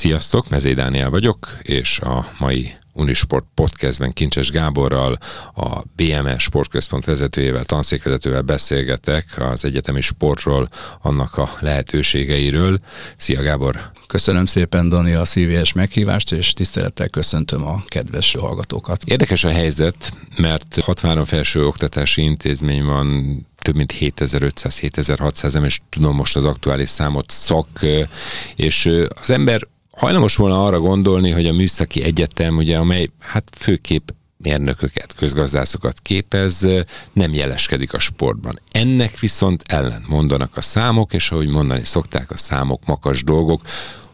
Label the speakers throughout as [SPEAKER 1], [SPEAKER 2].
[SPEAKER 1] Sziasztok, Mezé Dániel vagyok, és a mai Unisport podcastben Kincses Gáborral, a BME sportközpont vezetőjével, tanszékvezetővel beszélgetek az egyetemi sportról, annak a lehetőségeiről. Szia Gábor!
[SPEAKER 2] Köszönöm szépen, Dani, a szívélyes meghívást, és tisztelettel köszöntöm a kedves hallgatókat.
[SPEAKER 1] Érdekes a helyzet, mert 63 felső oktatási intézmény van, több mint 7500-7600, nem is tudom most az aktuális számot, szak, és az ember hajlamos volna arra gondolni, hogy a műszaki egyetem, ugye, amely hát főképp mérnököket, közgazdászokat képez, nem jeleskedik a sportban. Ennek viszont ellent mondanak a számok, és ahogy mondani szokták, a számok makas dolgok.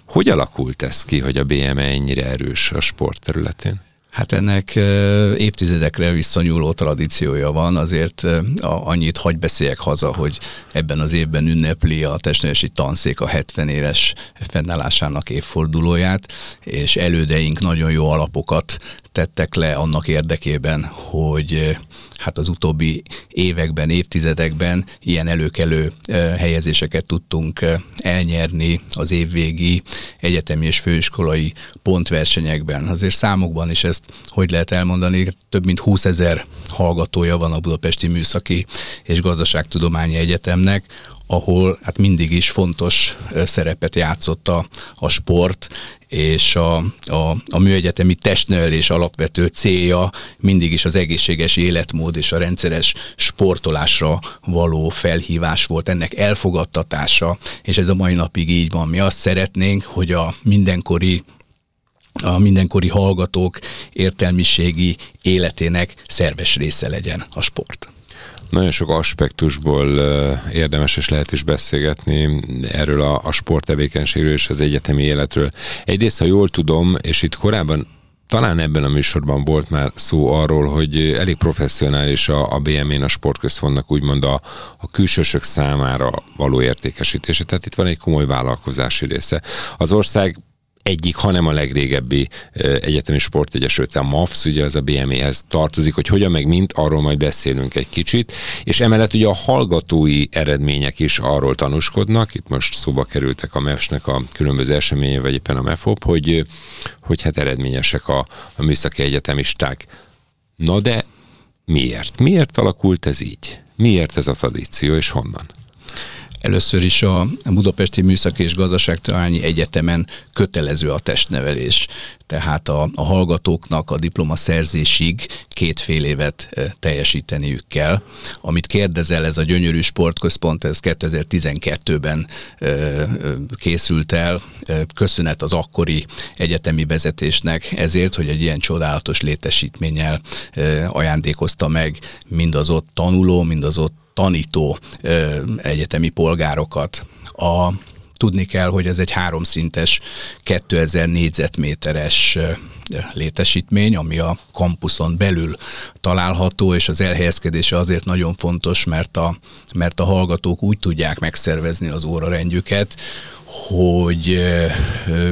[SPEAKER 1] Hogy alakult ez ki, hogy a BME ennyire erős a sport területén?
[SPEAKER 2] Hát ennek évtizedekre visszanyúló tradíciója van, azért annyit hagy beszéljek haza, hogy ebben az évben ünnepli a testnevelési tanszék a 70 éves fennállásának évfordulóját, és elődeink nagyon jó alapokat tettek le annak érdekében, hogy hát az utóbbi években, évtizedekben ilyen előkelő helyezéseket tudtunk elnyerni az évvégi egyetemi és főiskolai pontversenyekben. Azért számokban is ezt hogy lehet elmondani, több mint 20 ezer hallgatója van a Budapesti Műszaki és Gazdaságtudományi Egyetemnek, ahol hát mindig is fontos szerepet játszott a, a sport, és a, a, a műegyetemi testnevelés alapvető célja mindig is az egészséges életmód és a rendszeres sportolásra való felhívás volt, ennek elfogadtatása, és ez a mai napig így van. Mi azt szeretnénk, hogy a mindenkori a mindenkori hallgatók értelmiségi életének szerves része legyen a sport.
[SPEAKER 1] Nagyon sok aspektusból érdemes és lehet is beszélgetni erről a, a sporttevékenységről és az egyetemi életről. Egyrészt, ha jól tudom, és itt korábban talán ebben a műsorban volt már szó arról, hogy elég professzionális a, a BMN a sportközpontnak úgymond a, a külsősök számára való értékesítése. Tehát itt van egy komoly vállalkozási része. Az ország egyik, hanem a legrégebbi egyetemi sportegyesület, a MAFS, ugye az a BME-hez tartozik, hogy hogyan meg mint, arról majd beszélünk egy kicsit, és emellett ugye a hallgatói eredmények is arról tanúskodnak, itt most szóba kerültek a MEFS-nek a különböző eseménye, vagy éppen a MEFOP, hogy, hogy hát eredményesek a, a műszaki egyetemisták. Na de miért? Miért alakult ez így? Miért ez a tradíció, és honnan?
[SPEAKER 2] Először is a Budapesti Műszaki és Gazdaságtudományi Egyetemen kötelező a testnevelés. Tehát a, a hallgatóknak a diploma szerzésig két fél évet teljesíteniük kell. Amit kérdezel, ez a gyönyörű sportközpont, ez 2012-ben e, e, készült el. Köszönet az akkori egyetemi vezetésnek ezért, hogy egy ilyen csodálatos létesítménnyel ajándékozta meg mind az ott tanuló, mind az ott tanító egyetemi polgárokat. A, tudni kell, hogy ez egy háromszintes 2000 négyzetméteres létesítmény, ami a kampuszon belül található, és az elhelyezkedése azért nagyon fontos, mert a, mert a hallgatók úgy tudják megszervezni az órarendjüket, hogy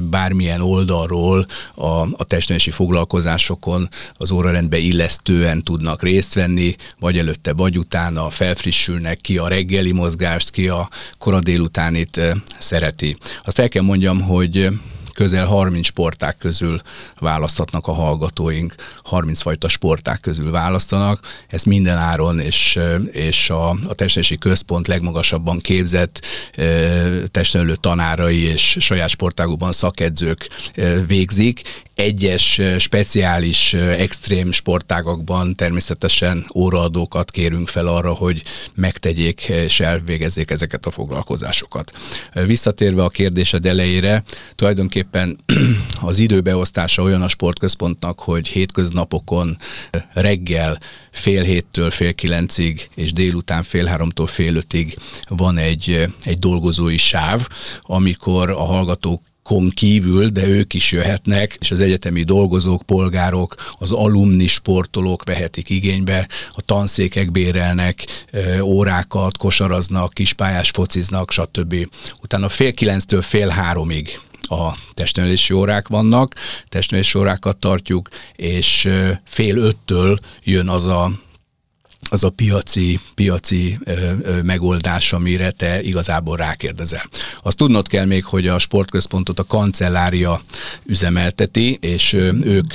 [SPEAKER 2] bármilyen oldalról a, a testnevelési foglalkozásokon az órarendbe illesztően tudnak részt venni, vagy előtte, vagy utána felfrissülnek ki a reggeli mozgást, ki a kora délutánit szereti. Azt el kell mondjam, hogy közel 30 sporták közül választhatnak a hallgatóink, 30 fajta sporták közül választanak, ezt minden áron, és, és a, a testnevelési központ legmagasabban képzett testnevelő tanárai és saját sportágokban szakedzők végzik, egyes speciális extrém sportágakban természetesen óraadókat kérünk fel arra, hogy megtegyék és elvégezzék ezeket a foglalkozásokat. Visszatérve a kérdésed elejére, tulajdonképpen az időbeosztása olyan a sportközpontnak, hogy hétköznapokon reggel fél héttől fél kilencig, és délután fél háromtól fél ötig van egy, egy dolgozói sáv, amikor a hallgatók kon kívül, de ők is jöhetnek, és az egyetemi dolgozók, polgárok, az alumni sportolók vehetik igénybe, a tanszékek bérelnek órákat, kosaraznak, kispályás fociznak, stb. Utána fél kilenctől fél háromig a testnevelési órák vannak, testnevelési órákat tartjuk, és fél öttől jön az a az a piaci, piaci ö, ö, megoldás, amire te igazából rákérdezel. Azt tudnod kell még, hogy a sportközpontot a kancellária üzemelteti, és ö, ők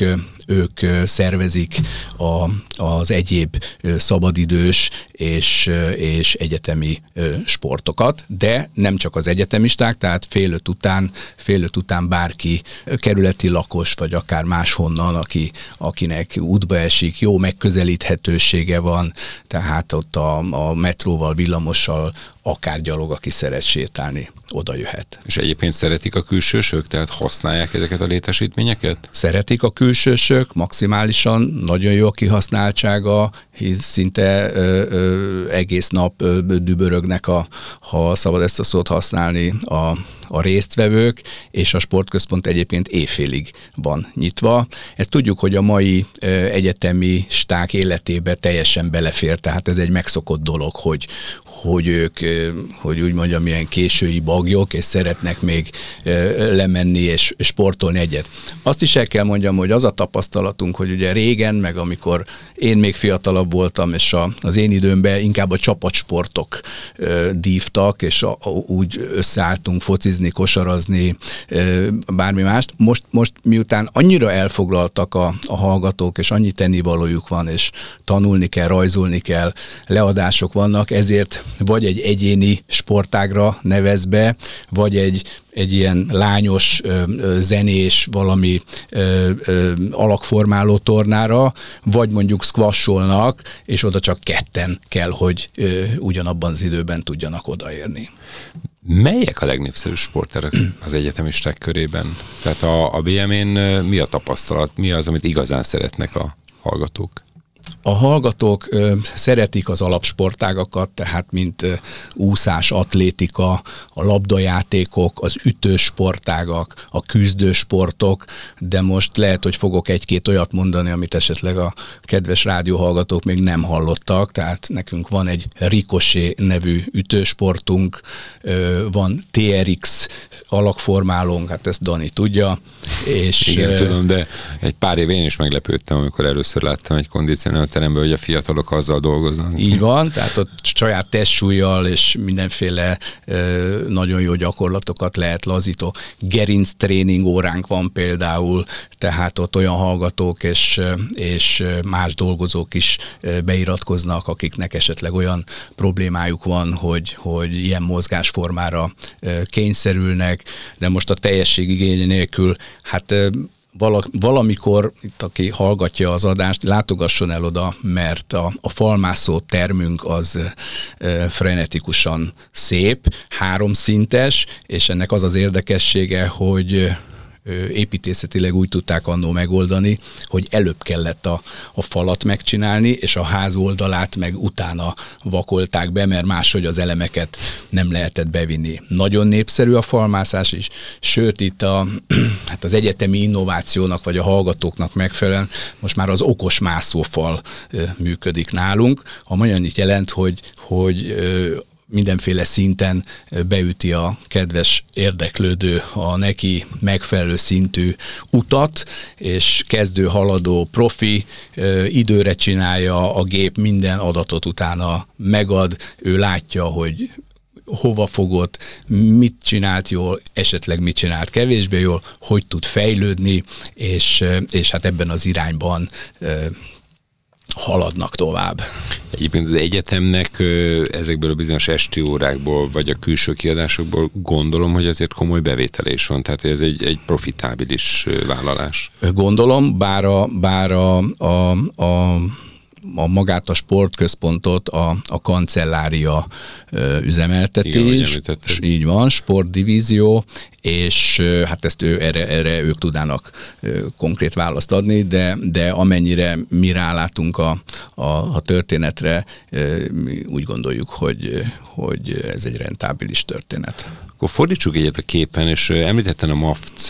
[SPEAKER 2] ők szervezik a, az egyéb szabadidős és, és egyetemi sportokat, de nem csak az egyetemisták, tehát fél öt után, fél öt után bárki kerületi lakos, vagy akár máshonnan, aki, akinek útba esik, jó megközelíthetősége van, tehát ott a, a metróval, villamossal akár gyalog, aki szeret sétálni, oda jöhet.
[SPEAKER 1] És egyébként szeretik a külsősök, tehát használják ezeket a létesítményeket?
[SPEAKER 2] Szeretik a külsősök, maximálisan, nagyon jó a kihasználtsága, hisz szinte ö, ö, egész nap ö, dübörögnek, a, ha szabad ezt a szót használni, a, a résztvevők, és a sportközpont egyébként éjfélig van nyitva. Ezt tudjuk, hogy a mai egyetemi sták életébe teljesen belefér, tehát ez egy megszokott dolog, hogy, hogy ők, hogy úgy mondjam, ilyen késői bagyok, és szeretnek még lemenni és sportolni egyet. Azt is el kell mondjam, hogy az a tapasztalatunk, hogy ugye régen, meg amikor én még fiatalabb voltam, és a, az én időmben inkább a csapatsportok dívtak, és a, úgy összeálltunk focizni, kosarazni, bármi mást. Most, most miután annyira elfoglaltak a, a hallgatók, és annyi tennivalójuk van, és tanulni kell, rajzolni kell, leadások vannak, ezért vagy egy egyéni sportágra nevez be, vagy egy egy ilyen lányos, zenés, valami alakformáló tornára, vagy mondjuk squasholnak, és oda csak ketten kell, hogy ugyanabban az időben tudjanak odaérni.
[SPEAKER 1] Melyek a legnépszerűbb sporterek az egyetemisták körében? Tehát a, a BM-én mi a tapasztalat, mi az, amit igazán szeretnek a hallgatók?
[SPEAKER 2] A hallgatók ö, szeretik az alapsportágakat, tehát mint ö, úszás, atlétika, a labdajátékok, az ütősportágak, a küzdősportok, de most lehet, hogy fogok egy-két olyat mondani, amit esetleg a kedves rádióhallgatók még nem hallottak, tehát nekünk van egy Ricochet nevű ütősportunk, ö, van TRX alakformálónk, hát ezt Dani tudja.
[SPEAKER 1] És, Igen, tudom, de egy pár év én is meglepődtem, amikor először láttam egy kondícionáló teremben, hogy a fiatalok azzal dolgoznak.
[SPEAKER 2] Így van, tehát ott saját testsúlyjal és mindenféle nagyon jó gyakorlatokat lehet lazító. Gerinc tréning óránk van például, tehát ott olyan hallgatók és, és más dolgozók is beiratkoznak, akiknek esetleg olyan problémájuk van, hogy, hogy ilyen mozgásformára kényszerülnek, de most a teljesség igény nélkül, hát valamikor, itt aki hallgatja az adást, látogasson el oda, mert a, a falmászó termünk az e, frenetikusan szép, háromszintes, és ennek az az érdekessége, hogy építészetileg úgy tudták annó megoldani, hogy előbb kellett a, a falat megcsinálni, és a ház oldalát meg utána vakolták be, mert máshogy az elemeket nem lehetett bevinni. Nagyon népszerű a falmászás is, sőt itt a, hát az egyetemi innovációnak, vagy a hallgatóknak megfelelően most már az okos mászófal működik nálunk, ami annyit jelent, hogy, hogy mindenféle szinten beüti a kedves érdeklődő a neki megfelelő szintű utat, és kezdő haladó profi időre csinálja a gép minden adatot utána megad, ő látja, hogy hova fogott, mit csinált jól, esetleg mit csinált kevésbé jól, hogy tud fejlődni, és, és hát ebben az irányban haladnak tovább.
[SPEAKER 1] Egyébként az egyetemnek ezekből a bizonyos esti órákból, vagy a külső kiadásokból gondolom, hogy ezért komoly bevételés van, tehát ez egy, egy profitábilis vállalás.
[SPEAKER 2] Gondolom, bár a, bár a, a, a a magát a sportközpontot a, a kancellária üzemelteti. Igen, így van, sportdivízió, és hát ezt ő, erre, erre ők tudnának konkrét választ adni, de, de amennyire mi rálátunk a, a, a történetre, mi úgy gondoljuk, hogy, hogy ez egy rentábilis történet.
[SPEAKER 1] Akkor fordítsuk egyet a képen, és említettem a MAFC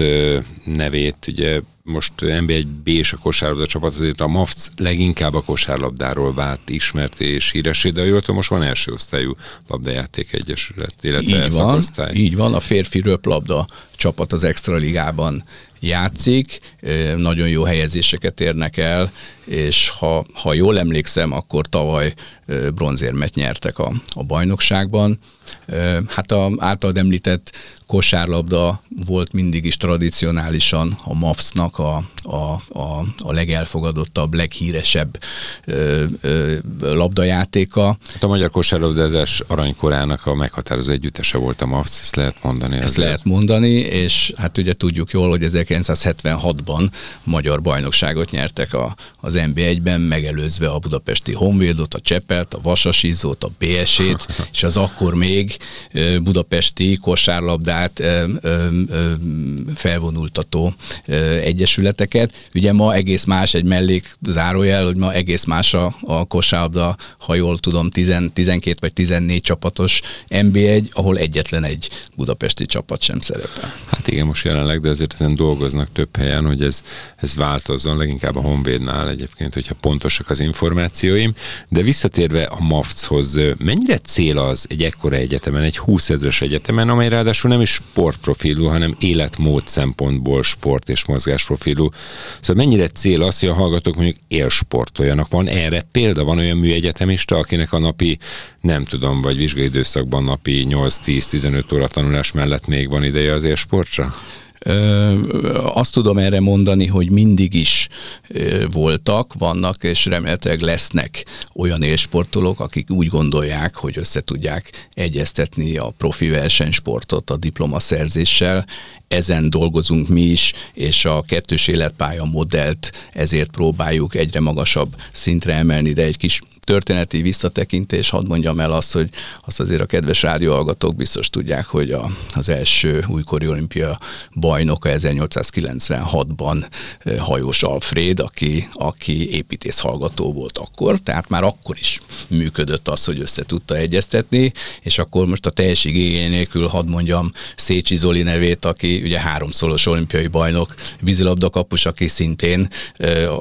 [SPEAKER 1] nevét, ugye most NB1 B és a kosárlabda csapat, azért a MAFC leginkább a kosárlabdáról vált ismert és híresé, de jól most van első osztályú labdajáték egyesület, illetve
[SPEAKER 2] így van, szakosztály. Így van, a férfi röplabda csapat az Extra Ligában játszik, nagyon jó helyezéseket érnek el, és ha, ha jól emlékszem, akkor tavaly bronzérmet nyertek a, a bajnokságban. Hát a általad említett kosárlabda volt mindig is tradicionálisan a MAFS-nak a, a, a, a legelfogadottabb, leghíresebb ö, ö, labdajátéka.
[SPEAKER 1] Hát a magyar kosárlabdázás aranykorának a meghatározó együttese volt a MAFS, ezt lehet mondani.
[SPEAKER 2] Ezt azért. lehet mondani, és hát ugye tudjuk jól, hogy 1976-ban magyar bajnokságot nyertek a, az NB1-ben, megelőzve a budapesti Honvédot, a Csepelt, a Vasasizót, a BS-ét, és az akkor még budapesti kosárlabdát felvonultató egyesületeket. Ugye ma egész más egy mellék zárójel, hogy ma egész más a, a kosárlabda, ha jól tudom, 10, 12 vagy 14 csapatos NB1, ahol egyetlen egy budapesti csapat sem szerepel.
[SPEAKER 1] Hát igen, most jelenleg, de azért ezen dolgoznak több helyen, hogy ez, ez változzon, leginkább a Honvédnál egyébként, hogyha pontosak az információim. De visszatérve a MAFC-hoz, mennyire cél az egy ekkora egyetemen, egy 20 ezeres egyetemen, amely ráadásul nem is sportprofilú, hanem életmód szempontból sport és mozgásprofilú. Szóval mennyire cél az, hogy a hallgatók mondjuk élsportoljanak? Van erre példa? Van olyan műegyetemista, akinek a napi, nem tudom, vagy vizsgai időszakban napi 8-10-15 óra tanulás mellett még van ideje az élsportra?
[SPEAKER 2] Azt tudom erre mondani, hogy mindig is voltak, vannak, és remélhetőleg lesznek olyan élsportolók, akik úgy gondolják, hogy össze tudják egyeztetni a profi versenysportot a diplomaszerzéssel. Ezen dolgozunk mi is, és a kettős életpálya modellt ezért próbáljuk egyre magasabb szintre emelni, de egy kis történeti visszatekintés, hadd mondjam el azt, hogy azt azért a kedves rádióhallgatók biztos tudják, hogy a, az első újkori olimpia bajnoka 1896-ban Hajós Alfred, aki, aki építész hallgató volt akkor, tehát már akkor is működött az, hogy össze tudta egyeztetni, és akkor most a teljesség igény nélkül hadd mondjam Szécsi Zoli nevét, aki ugye háromszoros olimpiai bajnok, vízilabdakapus, aki szintén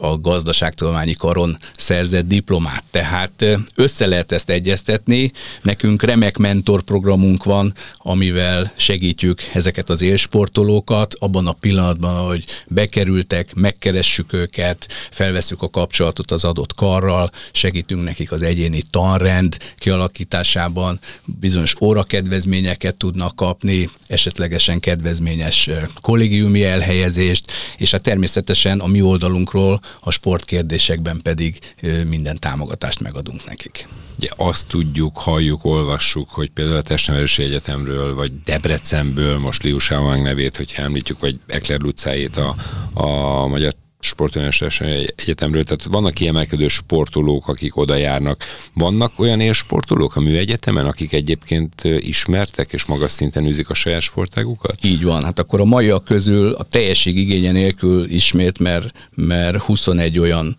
[SPEAKER 2] a gazdaságtudományi karon szerzett diplomát, tehát össze lehet ezt egyeztetni. Nekünk remek mentorprogramunk van, amivel segítjük ezeket az élsportolókat abban a pillanatban, hogy bekerültek, megkeressük őket, felveszük a kapcsolatot az adott karral, segítünk nekik az egyéni tanrend kialakításában, bizonyos órakedvezményeket tudnak kapni, esetlegesen kedvezményes kollégiumi elhelyezést, és hát természetesen a mi oldalunkról a sportkérdésekben pedig minden támogatást megadunk nekik.
[SPEAKER 1] Ugye azt tudjuk, halljuk, olvassuk, hogy például a Testnevelési Egyetemről, vagy Debrecenből, most Liu nevét, hogyha említjük, vagy Ekler Lucáét a, a Magyar sportolás egyetemről, tehát vannak kiemelkedő sportolók, akik oda járnak. Vannak olyan élsportolók a műegyetemen, akik egyébként ismertek és magas szinten űzik a saját sportágukat?
[SPEAKER 2] Így van, hát akkor a maiak közül a teljesség igénye nélkül ismét, mert, mert 21 olyan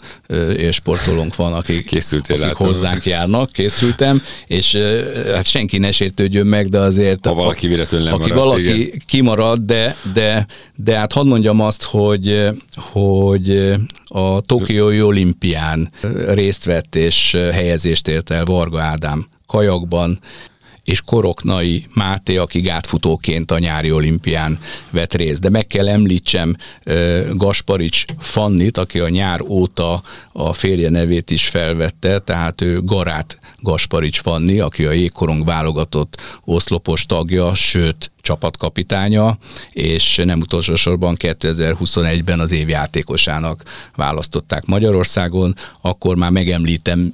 [SPEAKER 2] élsportolónk van, akik, Készültél akik hozzánk járnak, készültem, és hát senki ne sértődjön meg, de azért...
[SPEAKER 1] Ha valaki véletlenül nem
[SPEAKER 2] Aki marad, valaki igen. kimarad, de, de, de hát hadd mondjam azt, hogy, hogy hogy a Tokiói olimpián részt vett és helyezést ért el Varga Ádám kajakban, és Koroknai Máté, aki gátfutóként a nyári olimpián vett részt. De meg kell említsem Gasparics Fannit, aki a nyár óta a férje nevét is felvette, tehát ő Garát Gasparics Fanni, aki a jégkorong válogatott oszlopos tagja, sőt csapatkapitánya, és nem utolsó sorban 2021-ben az év játékosának választották Magyarországon. Akkor már megemlítem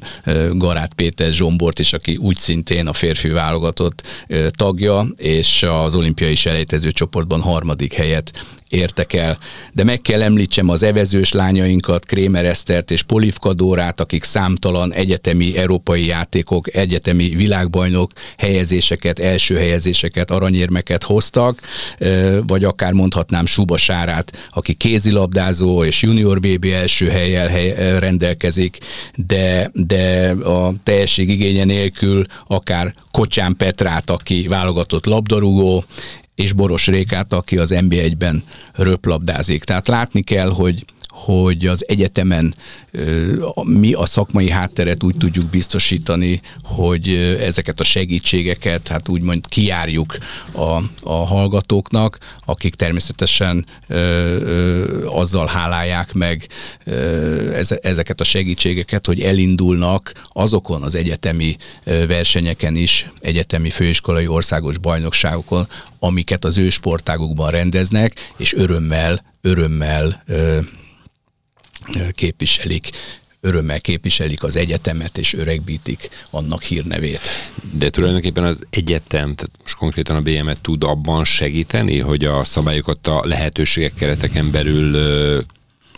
[SPEAKER 2] Garát Péter Zsombort is, aki úgy szintén a férfi válogatott tagja, és az olimpiai selejtező csoportban harmadik helyet értek el. De meg kell említsem az evezős lányainkat, Krémer Esztert és Polivkadórát, akik számtalan egyetemi európai játékok, egyetemi világbajnok helyezéseket, első helyezéseket, aranyérmeket hoztak, vagy akár mondhatnám Suba Sárát, aki kézilabdázó és junior BB első helyel hely, rendelkezik, de, de a teljesség igénye nélkül akár Kocsán Petrát, aki válogatott labdarúgó, és Boros Rékát, aki az NB1-ben röplabdázik. Tehát látni kell, hogy hogy az egyetemen mi a szakmai hátteret úgy tudjuk biztosítani, hogy ezeket a segítségeket, hát úgymond kiárjuk a, a hallgatóknak, akik természetesen azzal hálálják meg ezeket a segítségeket, hogy elindulnak azokon az egyetemi versenyeken is, egyetemi főiskolai országos bajnokságokon, amiket az ő sportágokban rendeznek, és örömmel, örömmel képviselik örömmel képviselik az egyetemet, és öregbítik annak hírnevét.
[SPEAKER 1] De tulajdonképpen az egyetem, tehát most konkrétan a BM-et tud abban segíteni, hogy a szabályokat a lehetőségek kereteken belül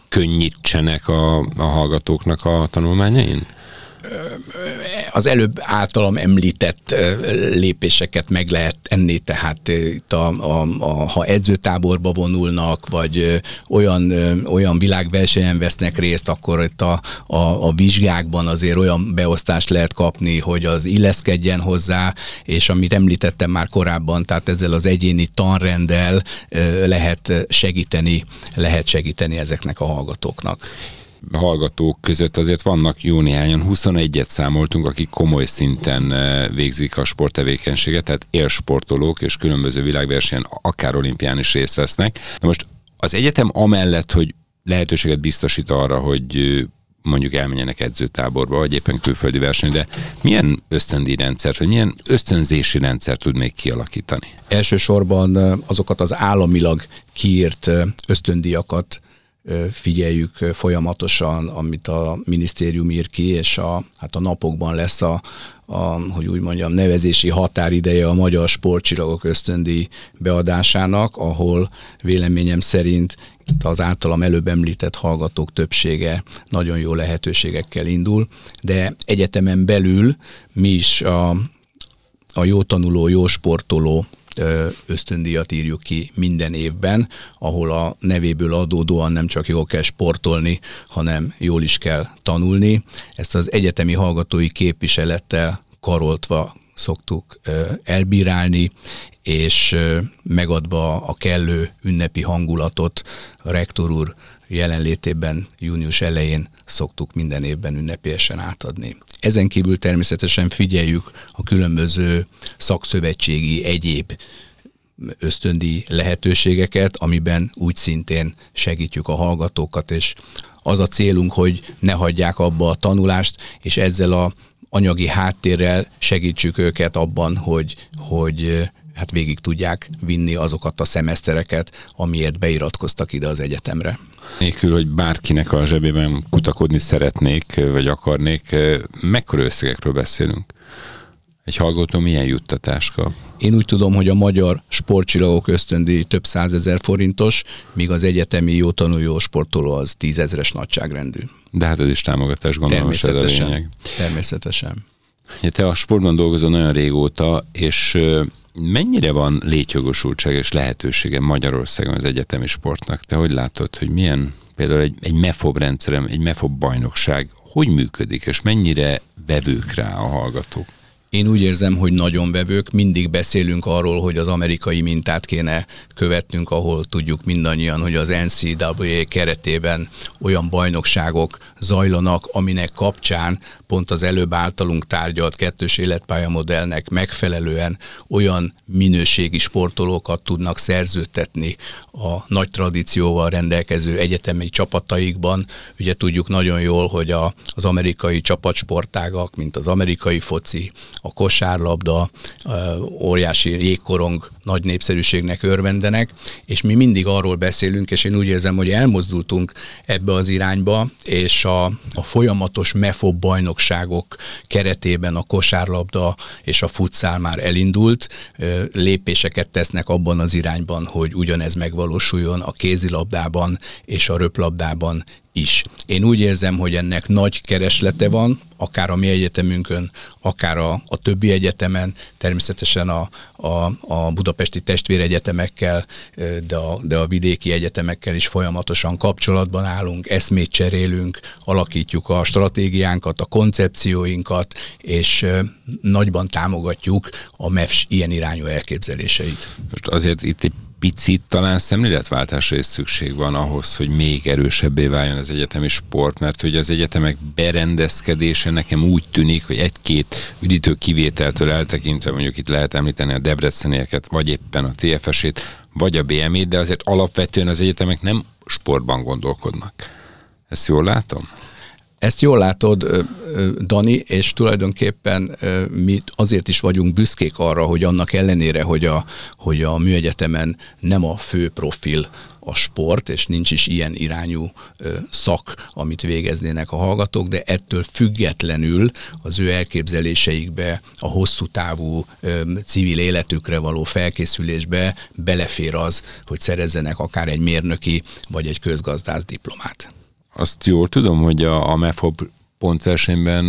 [SPEAKER 1] könnyítsenek a, a hallgatóknak a tanulmányain?
[SPEAKER 2] Az előbb általam említett lépéseket meg lehet enni, tehát itt a, a, a, ha edzőtáborba vonulnak, vagy olyan, olyan világversenyen vesznek részt, akkor itt a, a, a vizsgákban azért olyan beosztást lehet kapni, hogy az illeszkedjen hozzá, és amit említettem már korábban, tehát ezzel az egyéni tanrendel lehet segíteni, lehet segíteni ezeknek a hallgatóknak
[SPEAKER 1] hallgatók között azért vannak jó néhányan, 21-et számoltunk, akik komoly szinten eh, végzik a sporttevékenységet, tehát élsportolók és különböző világversenyen, akár olimpián is részt vesznek. De most az egyetem amellett, hogy lehetőséget biztosít arra, hogy eh, mondjuk elmenjenek edzőtáborba, vagy éppen külföldi versenyre, milyen ösztöndi rendszert, vagy milyen ösztönzési rendszert tud még kialakítani?
[SPEAKER 2] Elsősorban eh, azokat az államilag kiírt ösztöndiakat figyeljük folyamatosan, amit a minisztérium ír ki, és a, hát a napokban lesz a, a, hogy úgy mondjam, nevezési határideje a Magyar Sportcsillagok ösztöndi beadásának, ahol véleményem szerint az általam előbb említett hallgatók többsége nagyon jó lehetőségekkel indul, de egyetemen belül mi is a, a jó tanuló, jó sportoló ösztöndíjat írjuk ki minden évben, ahol a nevéből adódóan nem csak jól kell sportolni, hanem jól is kell tanulni. Ezt az egyetemi hallgatói képviselettel karoltva szoktuk elbírálni, és megadva a kellő ünnepi hangulatot a rektor úr jelenlétében június elején szoktuk minden évben ünnepélyesen átadni. Ezen kívül természetesen figyeljük a különböző szakszövetségi egyéb ösztöndi lehetőségeket, amiben úgy szintén segítjük a hallgatókat, és az a célunk, hogy ne hagyják abba a tanulást, és ezzel a anyagi háttérrel segítsük őket abban, hogy, hogy hát végig tudják vinni azokat a szemesztereket, amiért beiratkoztak ide az egyetemre.
[SPEAKER 1] Nélkül, hogy bárkinek a zsebében kutakodni szeretnék, vagy akarnék, mekkora összegekről beszélünk? Egy hallgató milyen juttatást kap?
[SPEAKER 2] Én úgy tudom, hogy a magyar sportcsillagok ösztöndi több százezer forintos, míg az egyetemi jó tanuló sportoló az tízezres nagyságrendű.
[SPEAKER 1] De hát ez is támogatás, gondolom,
[SPEAKER 2] természetesen, ez a lényeg. Természetesen.
[SPEAKER 1] Ja, te a sportban dolgozol nagyon régóta, és mennyire van létjogosultság és lehetősége Magyarországon az egyetemi sportnak? Te hogy látod, hogy milyen például egy, egy MEFOB rendszerem, egy MEFOB bajnokság, hogy működik, és mennyire vevők rá a hallgatók?
[SPEAKER 2] Én úgy érzem, hogy nagyon vevők, mindig beszélünk arról, hogy az amerikai mintát kéne követnünk, ahol tudjuk mindannyian, hogy az NCAA keretében olyan bajnokságok zajlanak, aminek kapcsán pont az előbb általunk tárgyalt kettős életpályamodellnek megfelelően olyan minőségi sportolókat tudnak szerződtetni a nagy tradícióval rendelkező egyetemi csapataikban. Ugye tudjuk nagyon jól, hogy a, az amerikai csapatsportágak, mint az amerikai foci, a kosárlabda, óriási jégkorong nagy népszerűségnek örvendenek, és mi mindig arról beszélünk, és én úgy érzem, hogy elmozdultunk ebbe az irányba, és a, a folyamatos MEFOB bajnokságok keretében a kosárlabda és a futszál már elindult, lépéseket tesznek abban az irányban, hogy ugyanez megvalósuljon a kézilabdában és a röplabdában is. Én úgy érzem, hogy ennek nagy kereslete van, akár a mi egyetemünkön, akár a, a többi egyetemen, természetesen a, a, a budapesti testvéregyetemekkel, de a, de a vidéki egyetemekkel is folyamatosan kapcsolatban állunk, eszmét cserélünk, alakítjuk a stratégiánkat, a koncepcióinkat, és nagyban támogatjuk a MEFS ilyen irányú elképzeléseit.
[SPEAKER 1] Most azért itt egy picit talán szemléletváltásra is szükség van ahhoz, hogy még erősebbé váljon az egyetemi sport, mert hogy az egyetemek berendezkedése nekem úgy tűnik, hogy egy-két üdítő kivételtől eltekintve, mondjuk itt lehet említeni a Debrecenieket, vagy éppen a TFS-ét, vagy a BM-ét, de azért alapvetően az egyetemek nem sportban gondolkodnak. Ezt jól látom?
[SPEAKER 2] Ezt jól látod, Dani, és tulajdonképpen mi azért is vagyunk büszkék arra, hogy annak ellenére, hogy a, hogy a műegyetemen nem a fő profil a sport, és nincs is ilyen irányú szak, amit végeznének a hallgatók, de ettől függetlenül az ő elképzeléseikbe, a hosszú távú civil életükre való felkészülésbe belefér az, hogy szerezzenek akár egy mérnöki vagy egy közgazdász diplomát.
[SPEAKER 1] Azt jól tudom, hogy a, a MEFOB pontversenyben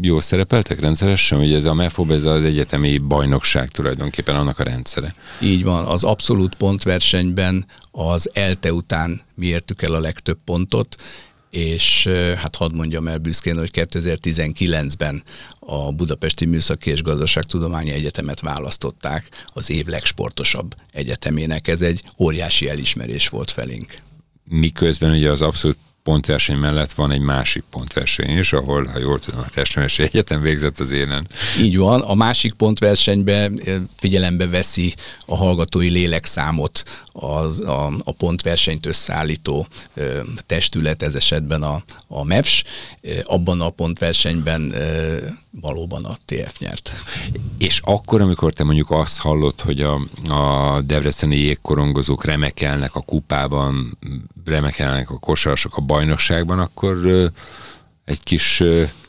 [SPEAKER 1] jó szerepeltek rendszeresen, hogy ez a MEFOB, ez az egyetemi bajnokság tulajdonképpen annak a rendszere.
[SPEAKER 2] Így van, az abszolút pontversenyben az ELTE után mi értük el a legtöbb pontot, és hát hadd mondjam el büszkén, hogy 2019-ben a Budapesti Műszaki és Gazdaságtudományi Egyetemet választották az év legsportosabb egyetemének. Ez egy óriási elismerés volt felénk.
[SPEAKER 1] Miközben ugye az abszolút pontverseny mellett van egy másik pontverseny is, ahol, ha jól tudom, a Testnemesi Egyetem végzett az élen.
[SPEAKER 2] Így van, a másik pontversenybe eh, figyelembe veszi a hallgatói lélekszámot az, a, a pontversenyt összeállító ö, eh, testület, ez esetben a, a MEFS. Eh, abban a pontversenyben ö, valóban a TF nyert.
[SPEAKER 1] És akkor, amikor te mondjuk azt hallott, hogy a, a Debreceni jégkorongozók remekelnek a kupában, remekelnek a kosarasok a bajnokságban, akkor egy kis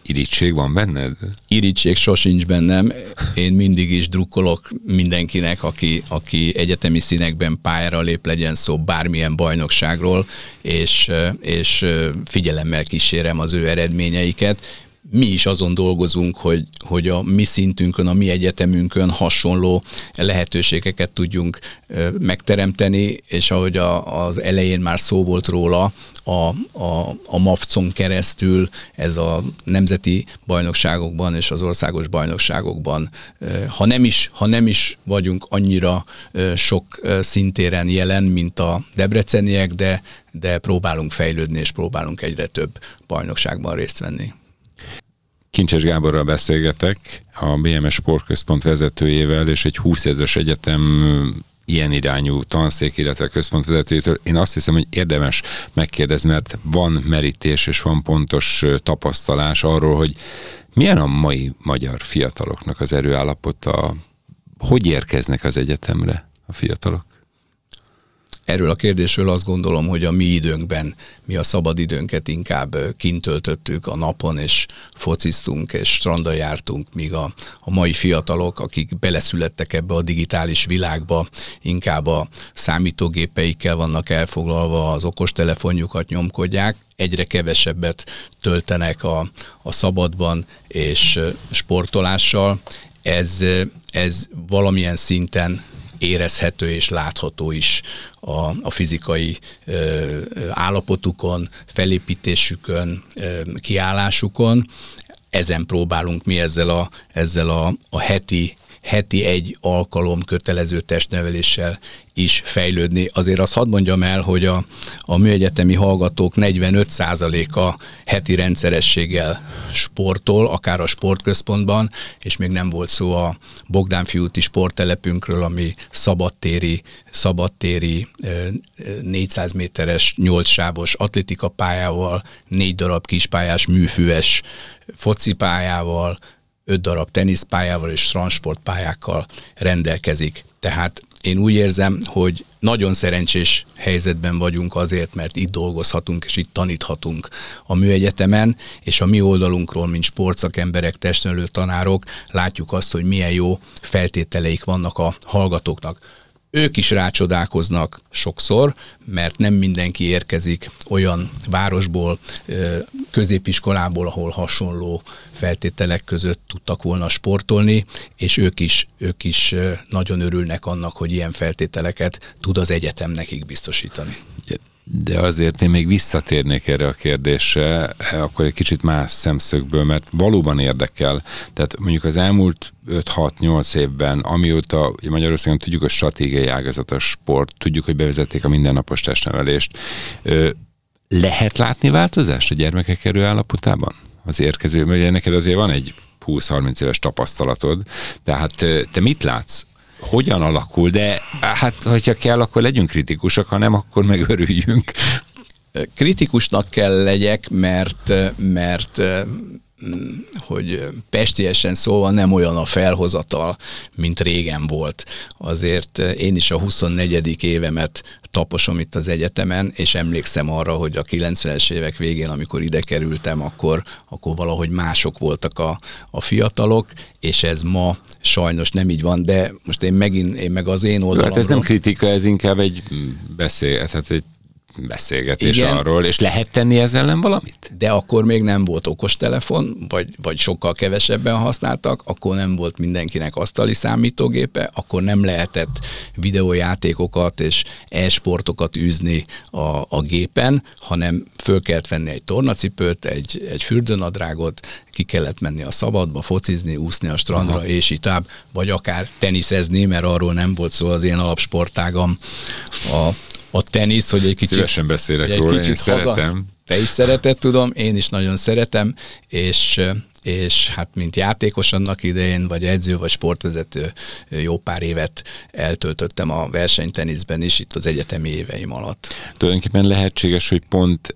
[SPEAKER 1] irítség van benned?
[SPEAKER 2] Irítség sosincs bennem. Én mindig is drukkolok mindenkinek, aki, aki egyetemi színekben pályára lép, legyen szó bármilyen bajnokságról, és, és figyelemmel kísérem az ő eredményeiket mi is azon dolgozunk, hogy, hogy a mi szintünkön, a mi egyetemünkön hasonló lehetőségeket tudjunk megteremteni, és ahogy a, az elején már szó volt róla, a, a, a MAFCON keresztül ez a nemzeti bajnokságokban és az országos bajnokságokban, ha nem is, ha nem is vagyunk annyira sok szintéren jelen, mint a debreceniek, de, de próbálunk fejlődni, és próbálunk egyre több bajnokságban részt venni.
[SPEAKER 1] Kincses Gáborral beszélgetek, a BMS Sportközpont vezetőjével, és egy 20 ezeres egyetem ilyen irányú tanszék, illetve központvezetőjétől. Én azt hiszem, hogy érdemes megkérdezni, mert van merítés és van pontos tapasztalás arról, hogy milyen a mai magyar fiataloknak az erőállapota, hogy érkeznek az egyetemre a fiatalok?
[SPEAKER 2] Erről a kérdésről azt gondolom, hogy a mi időnkben mi a szabad időnket inkább kint töltöttük a napon, és fociztunk, és strandon jártunk, míg a, a mai fiatalok, akik beleszülettek ebbe a digitális világba, inkább a számítógépeikkel vannak elfoglalva, az okostelefonjukat nyomkodják, egyre kevesebbet töltenek a, a szabadban és sportolással. Ez, ez valamilyen szinten érezhető és látható is a, a fizikai ö, állapotukon, felépítésükön, ö, kiállásukon. Ezen próbálunk mi ezzel a, ezzel a, a heti heti egy alkalom kötelező testneveléssel is fejlődni. Azért azt hadd mondjam el, hogy a, a műegyetemi hallgatók 45%-a heti rendszerességgel sportol, akár a sportközpontban, és még nem volt szó a Bogdánfiúti sporttelepünkről, ami szabadtéri, szabadtéri 400 méteres, 8 sávos atlétikapályával, négy darab kispályás műfüves focipályával, öt darab teniszpályával és transportpályákkal rendelkezik. Tehát én úgy érzem, hogy nagyon szerencsés helyzetben vagyunk azért, mert itt dolgozhatunk és itt taníthatunk a műegyetemen, és a mi oldalunkról, mint sportszakemberek, testnölő tanárok, látjuk azt, hogy milyen jó feltételeik vannak a hallgatóknak ők is rácsodálkoznak sokszor, mert nem mindenki érkezik olyan városból, középiskolából, ahol hasonló feltételek között tudtak volna sportolni, és ők is, ők is nagyon örülnek annak, hogy ilyen feltételeket tud az egyetem nekik biztosítani.
[SPEAKER 1] De azért én még visszatérnék erre a kérdésre, akkor egy kicsit más szemszögből, mert valóban érdekel. Tehát mondjuk az elmúlt 5-6-8 évben, amióta Magyarországon tudjuk a stratégiai ágazat a sport, tudjuk, hogy bevezették a mindennapos testnevelést, lehet látni változást a gyermekek erőállapotában? Az érkező, mert neked azért van egy 20-30 éves tapasztalatod, tehát te mit látsz hogyan alakul, de hát, hogyha kell, akkor legyünk kritikusak, ha nem, akkor meg örüljünk.
[SPEAKER 2] Kritikusnak kell legyek, mert, mert hogy pestiesen szóval nem olyan a felhozatal, mint régen volt. Azért én is a 24. évemet taposom itt az egyetemen, és emlékszem arra, hogy a 90-es évek végén, amikor ide kerültem, akkor, akkor valahogy mások voltak a, a fiatalok, és ez ma sajnos nem így van, de most én megint, én meg az én oldalamról...
[SPEAKER 1] Hát ez nem kritika, ez inkább egy beszél, tehát egy beszélgetés Igen. arról, és lehet tenni ezzel ellen valamit?
[SPEAKER 2] De akkor még nem volt okostelefon, vagy, vagy sokkal kevesebben használtak, akkor nem volt mindenkinek asztali számítógépe, akkor nem lehetett videójátékokat és e-sportokat űzni a, a gépen, hanem föl kellett venni egy tornacipőt, egy, egy fürdőnadrágot, ki kellett menni a szabadba, focizni, úszni a strandra, Aha. és így tább, vagy akár teniszezni, mert arról nem volt szó az én alapsportágam a a tenisz, hogy egy kicsit...
[SPEAKER 1] Szívesen beszélek egy róla, kicsit én haza, szeretem.
[SPEAKER 2] Te is szereted, tudom, én is nagyon szeretem, és és hát mint játékos annak idején, vagy edző, vagy sportvezető jó pár évet eltöltöttem a versenyteniszben is, itt az egyetemi éveim alatt.
[SPEAKER 1] Tulajdonképpen lehetséges, hogy pont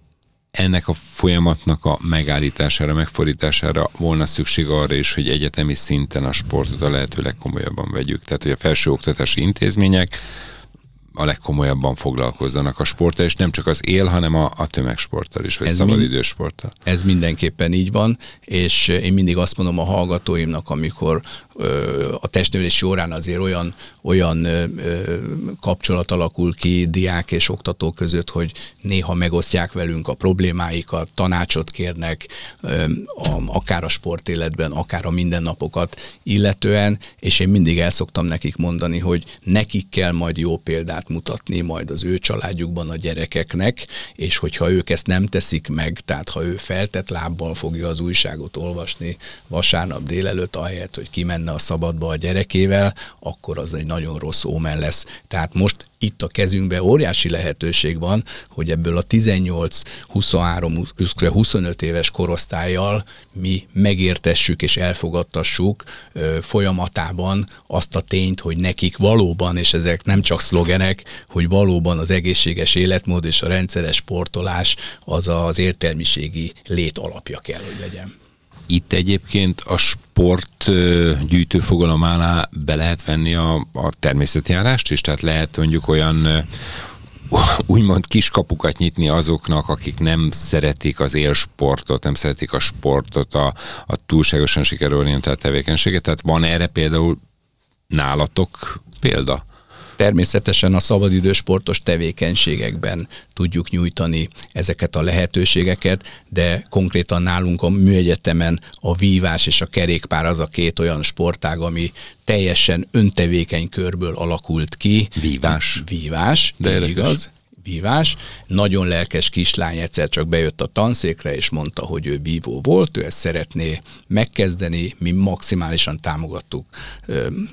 [SPEAKER 1] ennek a folyamatnak a megállítására, megfordítására volna szükség arra is, hogy egyetemi szinten a sportot a lehető legkomolyabban vegyük. Tehát, hogy a felsőoktatási intézmények a legkomolyabban foglalkozzanak a sporttal, és nem csak az él, hanem a, a tömegsporttal is, vagy ez szabadidősporttal.
[SPEAKER 2] Mind, ez mindenképpen így van, és én mindig azt mondom a hallgatóimnak, amikor a testnevelési órán azért olyan, olyan kapcsolat alakul ki diák és oktató között, hogy néha megosztják velünk a problémáikat, tanácsot kérnek, akár a sportéletben, akár a mindennapokat illetően, és én mindig el szoktam nekik mondani, hogy nekik kell majd jó példát mutatni majd az ő családjukban a gyerekeknek, és hogyha ők ezt nem teszik meg, tehát ha ő feltett lábbal fogja az újságot olvasni vasárnap délelőtt, ahelyett, hogy kimen menne a szabadba a gyerekével, akkor az egy nagyon rossz ómen lesz. Tehát most itt a kezünkben óriási lehetőség van, hogy ebből a 18, 23, 25 éves korosztályjal mi megértessük és elfogadtassuk ö, folyamatában azt a tényt, hogy nekik valóban, és ezek nem csak szlogenek, hogy valóban az egészséges életmód és a rendszeres sportolás az az értelmiségi lét alapja kell, hogy legyen.
[SPEAKER 1] Itt egyébként a sport gyűjtőfogalom be lehet venni a, a természetjárást is, tehát lehet mondjuk olyan úgymond kiskapukat nyitni azoknak, akik nem szeretik az élsportot, nem szeretik a sportot, a, a túlságosan sikerorientált tevékenységet. Tehát van erre például nálatok példa?
[SPEAKER 2] Természetesen a szabadidősportos tevékenységekben tudjuk nyújtani ezeket a lehetőségeket, de konkrétan nálunk a műegyetemen a vívás és a kerékpár az a két olyan sportág, ami teljesen öntevékeny körből alakult ki.
[SPEAKER 1] Vívás.
[SPEAKER 2] Vívás, de igaz vívás. Nagyon lelkes kislány egyszer csak bejött a tanszékre, és mondta, hogy ő vívó volt, ő ezt szeretné megkezdeni, mi maximálisan támogattuk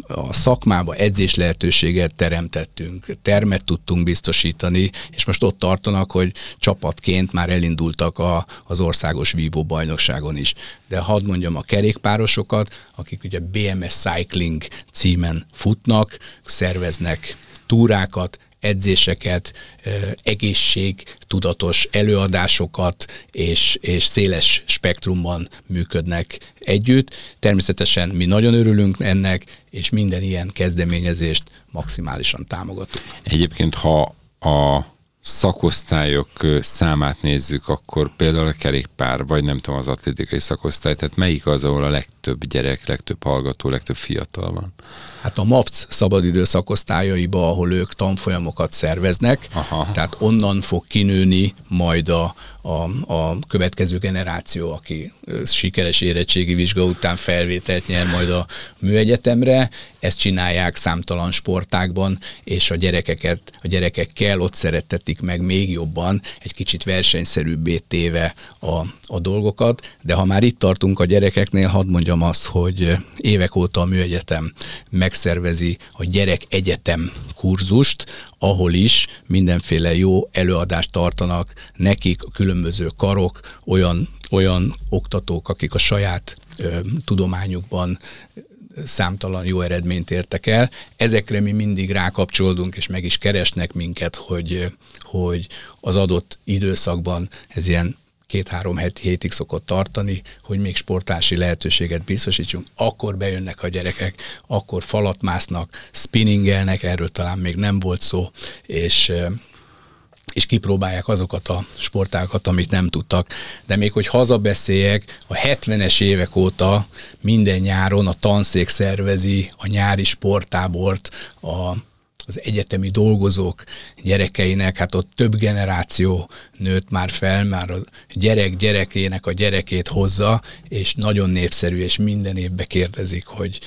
[SPEAKER 2] a szakmába, edzés lehetőséget teremtettünk, termet tudtunk biztosítani, és most ott tartanak, hogy csapatként már elindultak a, az országos vívó bajnokságon is. De hadd mondjam a kerékpárosokat, akik ugye BMS Cycling címen futnak, szerveznek túrákat, edzéseket, egészségtudatos előadásokat és, és széles spektrumban működnek együtt. Természetesen mi nagyon örülünk ennek, és minden ilyen kezdeményezést maximálisan támogatunk.
[SPEAKER 1] Egyébként, ha a szakosztályok számát nézzük, akkor például a kerékpár, vagy nem tudom, az atlétikai szakosztály, tehát melyik az, ahol a legtöbb gyerek, legtöbb hallgató, legtöbb fiatal van?
[SPEAKER 2] Hát a MAFC szabadidő szakosztályaiba, ahol ők tanfolyamokat szerveznek, Aha. tehát onnan fog kinőni majd a, a, a következő generáció, aki sikeres érettségi vizsga után felvételt nyer majd a műegyetemre. Ezt csinálják számtalan sportákban, és a gyerekeket, a gyerekekkel ott szerettetik meg még jobban, egy kicsit versenyszerűbbé téve a, a dolgokat. De ha már itt tartunk a gyerekeknél, hadd mondjam azt, hogy évek óta a műegyetem megszervezi a gyerek egyetem kurzust, ahol is mindenféle jó előadást tartanak nekik a különböző karok, olyan, olyan oktatók, akik a saját ö, tudományukban számtalan jó eredményt értek el. Ezekre mi mindig rákapcsolódunk, és meg is keresnek minket, hogy, hogy az adott időszakban ez ilyen két-három heti hétig szokott tartani, hogy még sportási lehetőséget biztosítsunk, akkor bejönnek a gyerekek, akkor falat másznak, spinningelnek, erről talán még nem volt szó, és és kipróbálják azokat a sportákat, amit nem tudtak. De még hogy hazabeszéljek, a 70-es évek óta minden nyáron a tanszék szervezi a nyári sportábort, a az egyetemi dolgozók gyerekeinek, hát ott több generáció nőtt már fel, már a gyerek gyerekének a gyerekét hozza, és nagyon népszerű, és minden évben kérdezik, hogy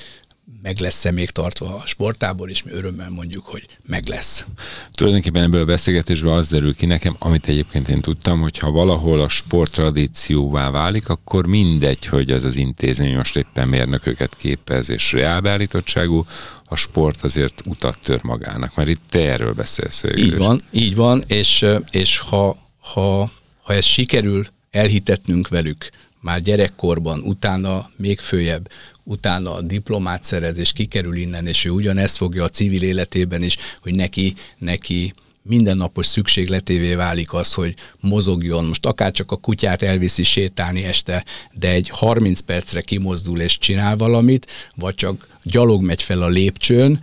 [SPEAKER 2] meg lesz-e még tartva a sportából, és mi örömmel mondjuk, hogy meg lesz.
[SPEAKER 1] Tulajdonképpen ebből a beszélgetésből az derül ki nekem, amit egyébként én tudtam, hogy ha valahol a sport tradícióvá válik, akkor mindegy, hogy az az intézmény most éppen mérnököket képez és reálbeállítottságú, a sport azért utat tör magának, mert itt te erről beszélsz.
[SPEAKER 2] Így van, így van, és, és ha, ha, ha ez sikerül elhitetnünk velük, már gyerekkorban, utána még följebb, utána a diplomát szerez, és kikerül innen, és ő ugyanezt fogja a civil életében is, hogy neki, neki mindennapos szükségletévé válik az, hogy mozogjon. Most akár csak a kutyát elviszi sétálni este, de egy 30 percre kimozdul és csinál valamit, vagy csak gyalog megy fel a lépcsőn,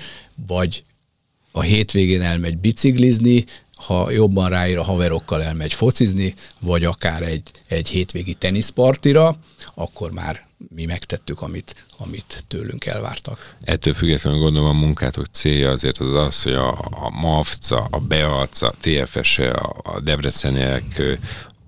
[SPEAKER 2] vagy a hétvégén elmegy biciklizni, ha jobban ráír a haverokkal elmegy focizni, vagy akár egy, egy hétvégi teniszpartira, akkor már mi megtettük, amit, amit tőlünk elvártak.
[SPEAKER 1] Ettől függetlenül gondolom a munkátok célja azért az az, hogy a, a MAFC, a BEAC, a TFS, a, a Debreceniek,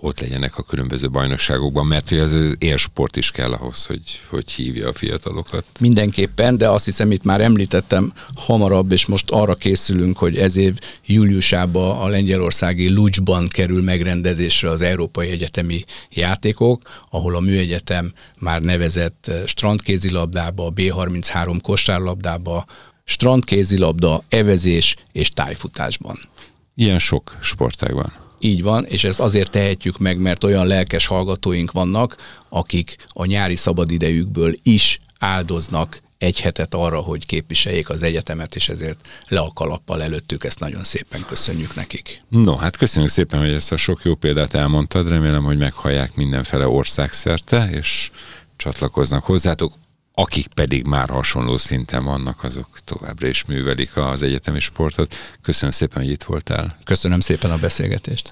[SPEAKER 1] ott legyenek a különböző bajnokságokban, mert hogy az, az élsport is kell ahhoz, hogy, hogy hívja a fiatalokat.
[SPEAKER 2] Mindenképpen, de azt hiszem itt már említettem hamarabb, és most arra készülünk, hogy ez év júliusában a lengyelországi Lucsban kerül megrendezésre az Európai Egyetemi Játékok, ahol a Műegyetem már nevezett strandkézilabdába, B33 kosárlabdába, strandkézilabda, evezés és tájfutásban.
[SPEAKER 1] Ilyen sok sportágban.
[SPEAKER 2] Így van, és ezt azért tehetjük meg, mert olyan lelkes hallgatóink vannak, akik a nyári szabadidejükből is áldoznak egy hetet arra, hogy képviseljék az egyetemet, és ezért le a kalappal előttük, ezt nagyon szépen köszönjük nekik.
[SPEAKER 1] No, hát köszönjük szépen, hogy ezt a sok jó példát elmondtad, remélem, hogy meghallják mindenfele országszerte, és csatlakoznak hozzátok akik pedig már hasonló szinten vannak, azok továbbra is művelik az egyetemi sportot. Köszönöm szépen, hogy itt voltál.
[SPEAKER 2] Köszönöm szépen a beszélgetést.